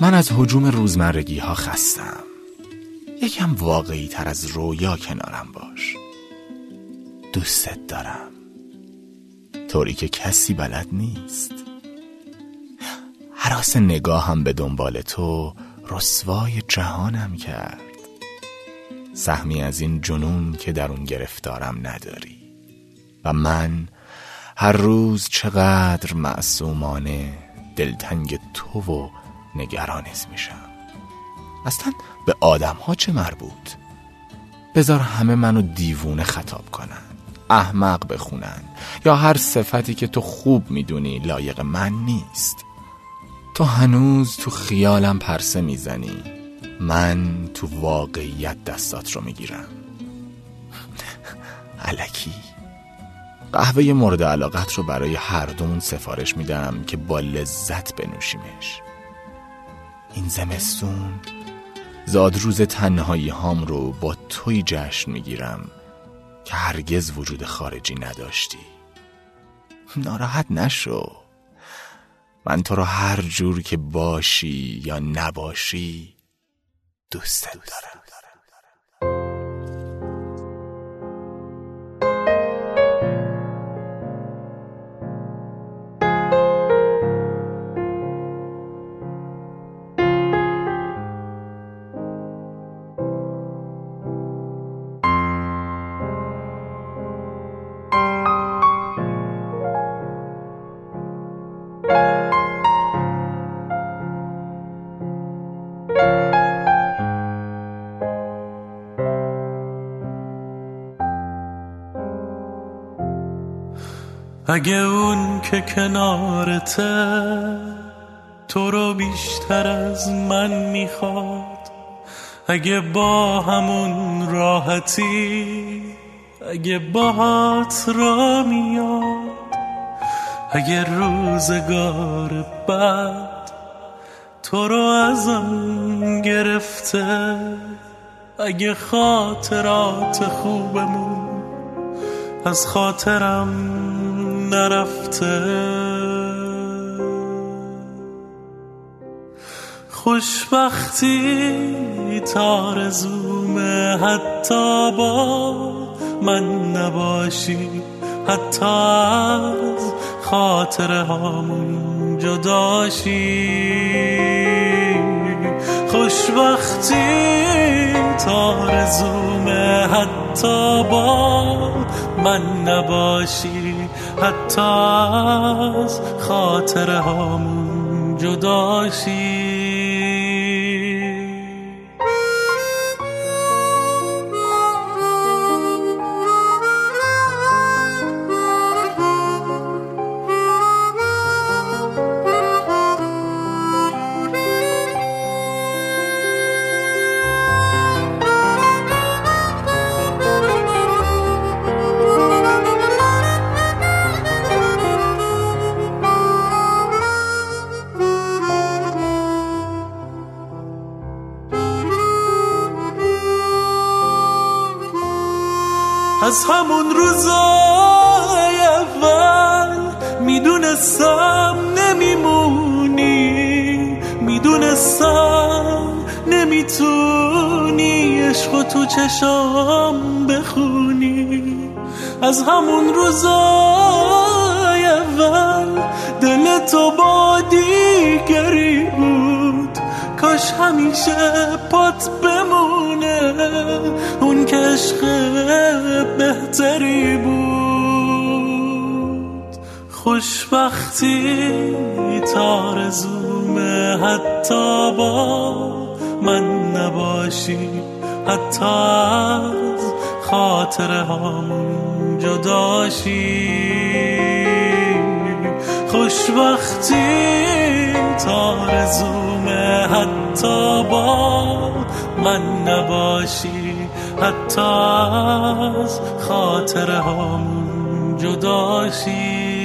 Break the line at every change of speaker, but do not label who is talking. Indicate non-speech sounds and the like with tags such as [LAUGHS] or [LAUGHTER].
من از حجوم روزمرگی ها خستم. یکم واقعی تر از رویا کنارم باش. دوستت دارم. طوری که کسی بلد نیست. حراس نگاهم به دنبال تو رسوای جهانم کرد. سهمی از این جنون که در اون گرفتارم نداری. و من هر روز چقدر معصومانه دلتنگ تو و نگرانت میشم. اصلا به آدم ها چه مربوط؟ بذار همه منو دیوونه خطاب کنن احمق بخونن یا هر صفتی که تو خوب می‌دونی لایق من نیست. تو هنوز تو خیالم پرسه می‌زنی. من تو واقعیت دستات رو می‌گیرم. [LAUGHS] علکی. قهوه مورد علاقت رو برای هر دومون سفارش میدم که با لذت بنوشیمش. این زمستون. زاد روز تنهایی هام رو با توی جشن می‌گیرم که هرگز وجود خارجی نداشتی. ناراحت نشو. من تو رو هر جور که باشی یا نباشی دوستت دارم.
اگه اون که کنارته تو رو بیشتر از من می‌خواد. اگه با همون راحتی اگه باهات را میاد. اگه روزگار بعد تو رو از آن گرفته اگه خاطرات خوبمون از خاطرم نرفته. خوشبختی تارزومه حتی با من نباشی حتی از خاطره هامون جداشی. خوشبختی تارزومه حتی با من نباشی. حتی از خاطره هامون جداشی. از همون روزای اول می‌دونستم نمیمونی. می‌دونستم نمی‌تونی عشق تو چشام بخونی. از همون روزای اول دل تو با دیگری بود. کاش همیشه پات بمونه. اون که بهتری بود. خوشبختی تارزومه حتی با من نباشی. حتی از خاطره هامون جداشی. خوشبختی تارزومه حتی با من نباشی. حتی از خاطره هم جداشی.